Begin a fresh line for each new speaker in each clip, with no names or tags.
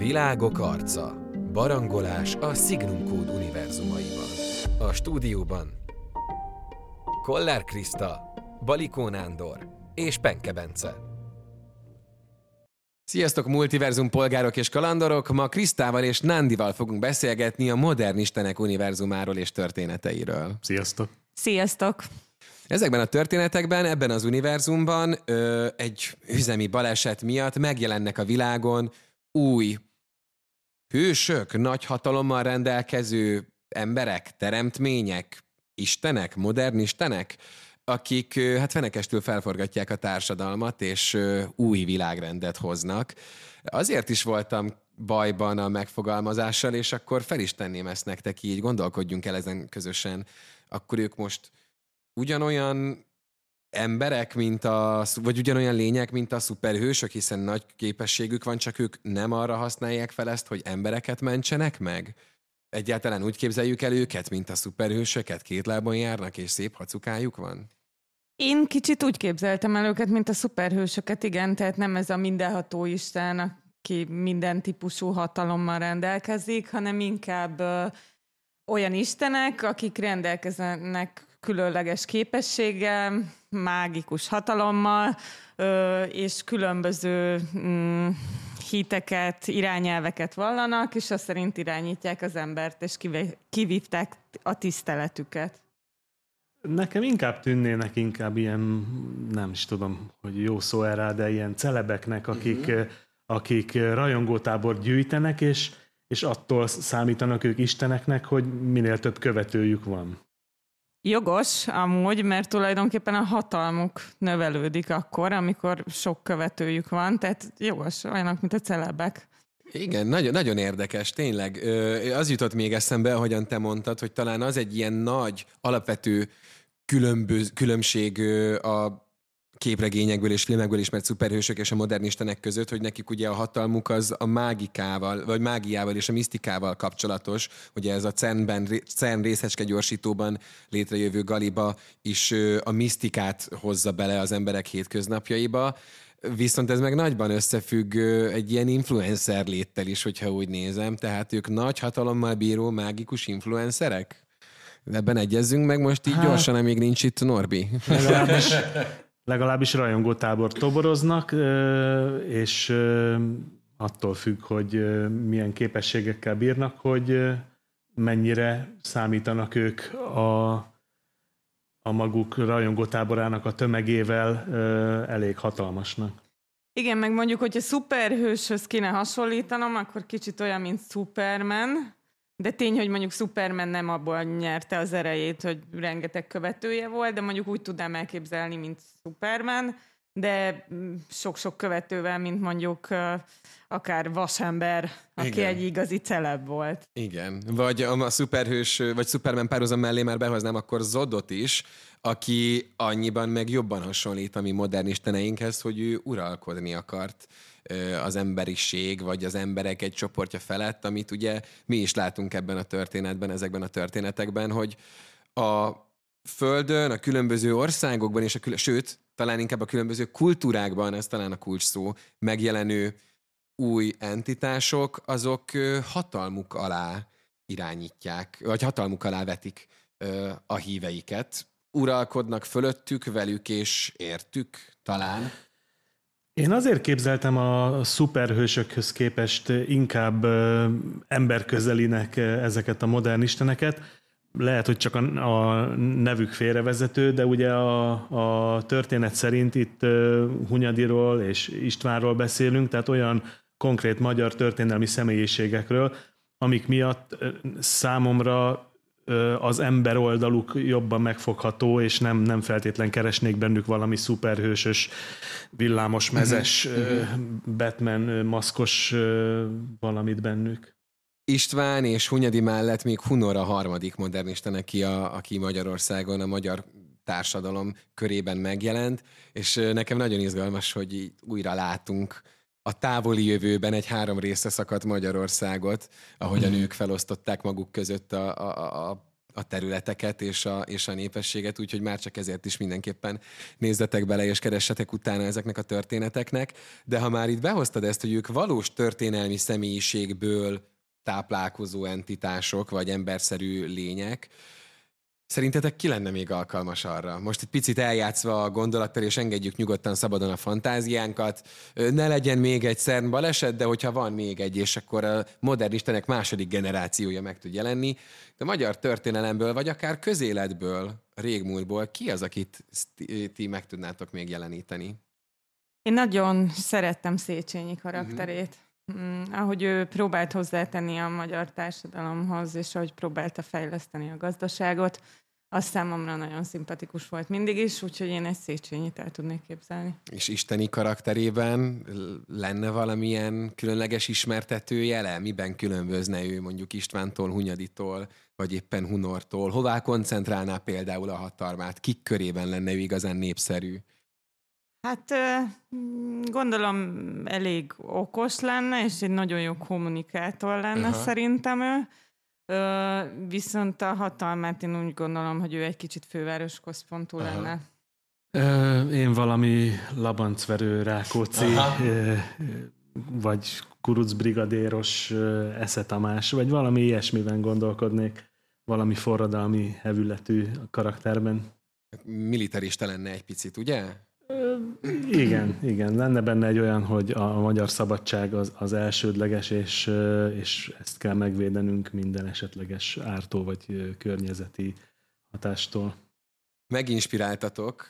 Világok arca. Barangolás a Signum Code univerzumaiban. A stúdióban Kollár Kriszta, Balikó Nándor és Penke Bence. Sziasztok, multiverzum polgárok és kalandorok! Ma Krisztával és Nándival fogunk beszélgetni a modern istenek univerzumáról és történeteiről.
Sziasztok!
Sziasztok!
Ezekben a történetekben, ebben az univerzumban ö, egy üzemi baleset miatt megjelennek a világon új hősök, nagy hatalommal rendelkező emberek, teremtmények, istenek, modern istenek, akik hát fenekestül felforgatják a társadalmat, és új világrendet hoznak. Azért is voltam bajban a megfogalmazással, és akkor fel is tenném ezt nektek így, gondolkodjunk el ezen közösen. Akkor ők most ugyanolyan emberek, mint a, vagy ugyanolyan lények, mint a szuperhősök, hiszen nagy képességük van, csak ők nem arra használják fel ezt, hogy embereket mentsenek meg? Egyáltalán úgy képzeljük el őket, mint a szuperhősöket, két lábon járnak, és szép hacukájuk van?
Én kicsit úgy képzeltem el őket, mint a szuperhősöket, igen, tehát nem ez a mindenható Isten, aki minden típusú hatalommal rendelkezik, hanem inkább ö, olyan istenek, akik rendelkeznek különleges képességgel, mágikus hatalommal, és különböző mm, hiteket, irányelveket vallanak, és azt szerint irányítják az embert, és kivívták a tiszteletüket.
Nekem inkább tűnnének inkább ilyen, nem is tudom, hogy jó szó erre, de ilyen celebeknek, akik, uh-huh. akik rajongótábor gyűjtenek, és, és attól számítanak ők isteneknek, hogy minél több követőjük van.
Jogos amúgy, mert tulajdonképpen a hatalmuk növelődik akkor, amikor sok követőjük van, tehát jogos, olyanok, mint a celebek.
Igen, nagyon, nagyon érdekes, tényleg. Az jutott még eszembe, ahogyan te mondtad, hogy talán az egy ilyen nagy, alapvető különböz, különbség a képregényekből és filmekből ismert szuperhősök és a modern istenek között, hogy nekik ugye a hatalmuk az a mágikával, vagy mágiával és a misztikával kapcsolatos, ugye ez a CERN-ben, CERN részecske gyorsítóban létrejövő galiba is a misztikát hozza bele az emberek hétköznapjaiba, Viszont ez meg nagyban összefügg egy ilyen influencer léttel is, hogyha úgy nézem. Tehát ők nagy hatalommal bíró mágikus influencerek? Ebben egyezzünk meg most így hát, gyorsan, amíg nincs itt Norbi.
Legalábbis, legalábbis rajongótábor toboroznak, és attól függ, hogy milyen képességekkel bírnak, hogy mennyire számítanak ők a, a maguk rajongótáborának a tömegével elég hatalmasnak.
Igen, meg mondjuk, hogyha szuperhőshöz kéne hasonlítanom, akkor kicsit olyan, mint Superman, de tény, hogy mondjuk Superman nem abból nyerte az erejét, hogy rengeteg követője volt, de mondjuk úgy tudnám elképzelni, mint Superman, de mm, sok-sok követővel, mint mondjuk akár vasember, aki Igen. egy igazi celeb volt.
Igen, vagy a szuperhős, vagy Superman párhuzam mellé már behoznám akkor Zodot is, aki annyiban meg jobban hasonlít a mi modern isteneinkhez, hogy ő uralkodni akart az emberiség, vagy az emberek egy csoportja felett, amit ugye mi is látunk ebben a történetben, ezekben a történetekben, hogy a Földön, a különböző országokban, és a kül- sőt, talán inkább a különböző kultúrákban, ez talán a kulcs szó, megjelenő új entitások, azok hatalmuk alá irányítják, vagy hatalmuk alá vetik a híveiket. Uralkodnak fölöttük, velük és értük talán.
Én azért képzeltem a szuperhősökhöz képest inkább emberközelinek ezeket a modern isteneket. Lehet, hogy csak a, a nevük félrevezető, de ugye a, a történet szerint itt Hunyadiról és Istvánról beszélünk, tehát olyan konkrét magyar történelmi személyiségekről, amik miatt számomra az ember oldaluk jobban megfogható, és nem, nem feltétlen keresnék bennük valami szuperhősös, villámos, mhm. mezes, uh-huh. Batman maszkos valamit bennük.
István és Hunyadi mellett még Hunor a harmadik modernista neki, a, aki Magyarországon a magyar társadalom körében megjelent, és nekem nagyon izgalmas, hogy újra látunk a távoli jövőben egy három részre szakadt Magyarországot, ahogy a nők felosztották maguk között a, a, a, a területeket és a, és a népességet, úgyhogy már csak ezért is mindenképpen nézzetek bele és keressetek utána ezeknek a történeteknek. De ha már itt behoztad ezt, hogy ők valós történelmi személyiségből táplálkozó entitások, vagy emberszerű lények, Szerintetek ki lenne még alkalmas arra? Most egy picit eljátszva a gondolattal, és engedjük nyugodtan szabadon a fantáziánkat. Ne legyen még egy CERN baleset, de hogyha van még egy, és akkor a modern istenek második generációja meg tud jelenni. De magyar történelemből, vagy akár közéletből, régmúltból, ki az, akit ti meg tudnátok még jeleníteni?
Én nagyon szerettem Széchenyi karakterét. Uh-huh. Mm, ahogy ő próbált hozzátenni a magyar társadalomhoz, és ahogy próbálta fejleszteni a gazdaságot, az számomra nagyon szimpatikus volt mindig is, úgyhogy én egy Széchenyit el tudnék képzelni.
És isteni karakterében lenne valamilyen különleges ismertető jele? Miben különbözne ő mondjuk Istvántól, Hunyaditól, vagy éppen Hunortól? Hová koncentrálná például a hatalmát? Kik körében lenne ő igazán népszerű?
Hát gondolom elég okos lenne, és egy nagyon jó kommunikátor lenne Aha. szerintem ő. Viszont a hatalmát én úgy gondolom, hogy ő egy kicsit főváros központú Aha. lenne.
Én valami labancverő Rákóczi, Aha. vagy kurucbrigadéros Esze Tamás, vagy valami ilyesmiben gondolkodnék, valami forradalmi hevületű karakterben.
Militarista lenne egy picit, ugye?
Igen, igen. Lenne benne egy olyan, hogy a magyar szabadság az, az elsődleges, és, és ezt kell megvédenünk minden esetleges ártó vagy környezeti hatástól
meginspiráltatok.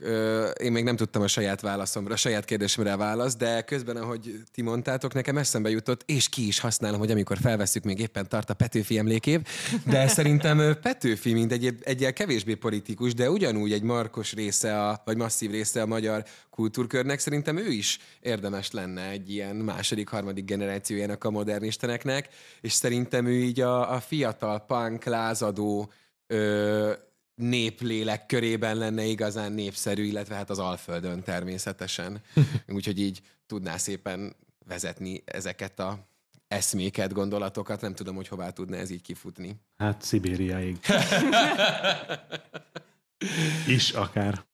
Én még nem tudtam a saját válaszomra, a saját kérdésemre választ, de közben, ahogy ti mondtátok, nekem eszembe jutott, és ki is használom, hogy amikor felveszük, még éppen tart a Petőfi emlékév, de szerintem Petőfi, mint egy, egy kevésbé politikus, de ugyanúgy egy markos része, a, vagy masszív része a magyar kultúrkörnek, szerintem ő is érdemes lenne egy ilyen második, harmadik generációjának a modernisteneknek, és szerintem ő így a, a fiatal punk, lázadó, néplélek körében lenne igazán népszerű, illetve hát az Alföldön természetesen. Úgyhogy így tudná szépen vezetni ezeket a eszméket, gondolatokat. Nem tudom, hogy hová tudna ez így kifutni.
Hát Szibériáig. Is akár.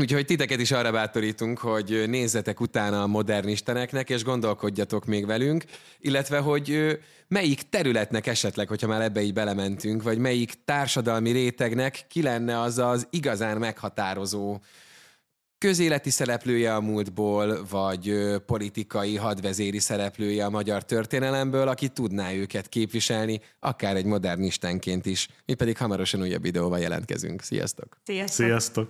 Úgyhogy titeket is arra bátorítunk, hogy nézzetek utána a modern isteneknek, és gondolkodjatok még velünk, illetve hogy melyik területnek esetleg, hogyha már ebbe így belementünk, vagy melyik társadalmi rétegnek ki lenne az az igazán meghatározó közéleti szereplője a múltból, vagy politikai hadvezéri szereplője a magyar történelemből, aki tudná őket képviselni, akár egy modern istenként is. Mi pedig hamarosan újabb videóval jelentkezünk. Sziasztok!
Sziasztok!
Sziasztok.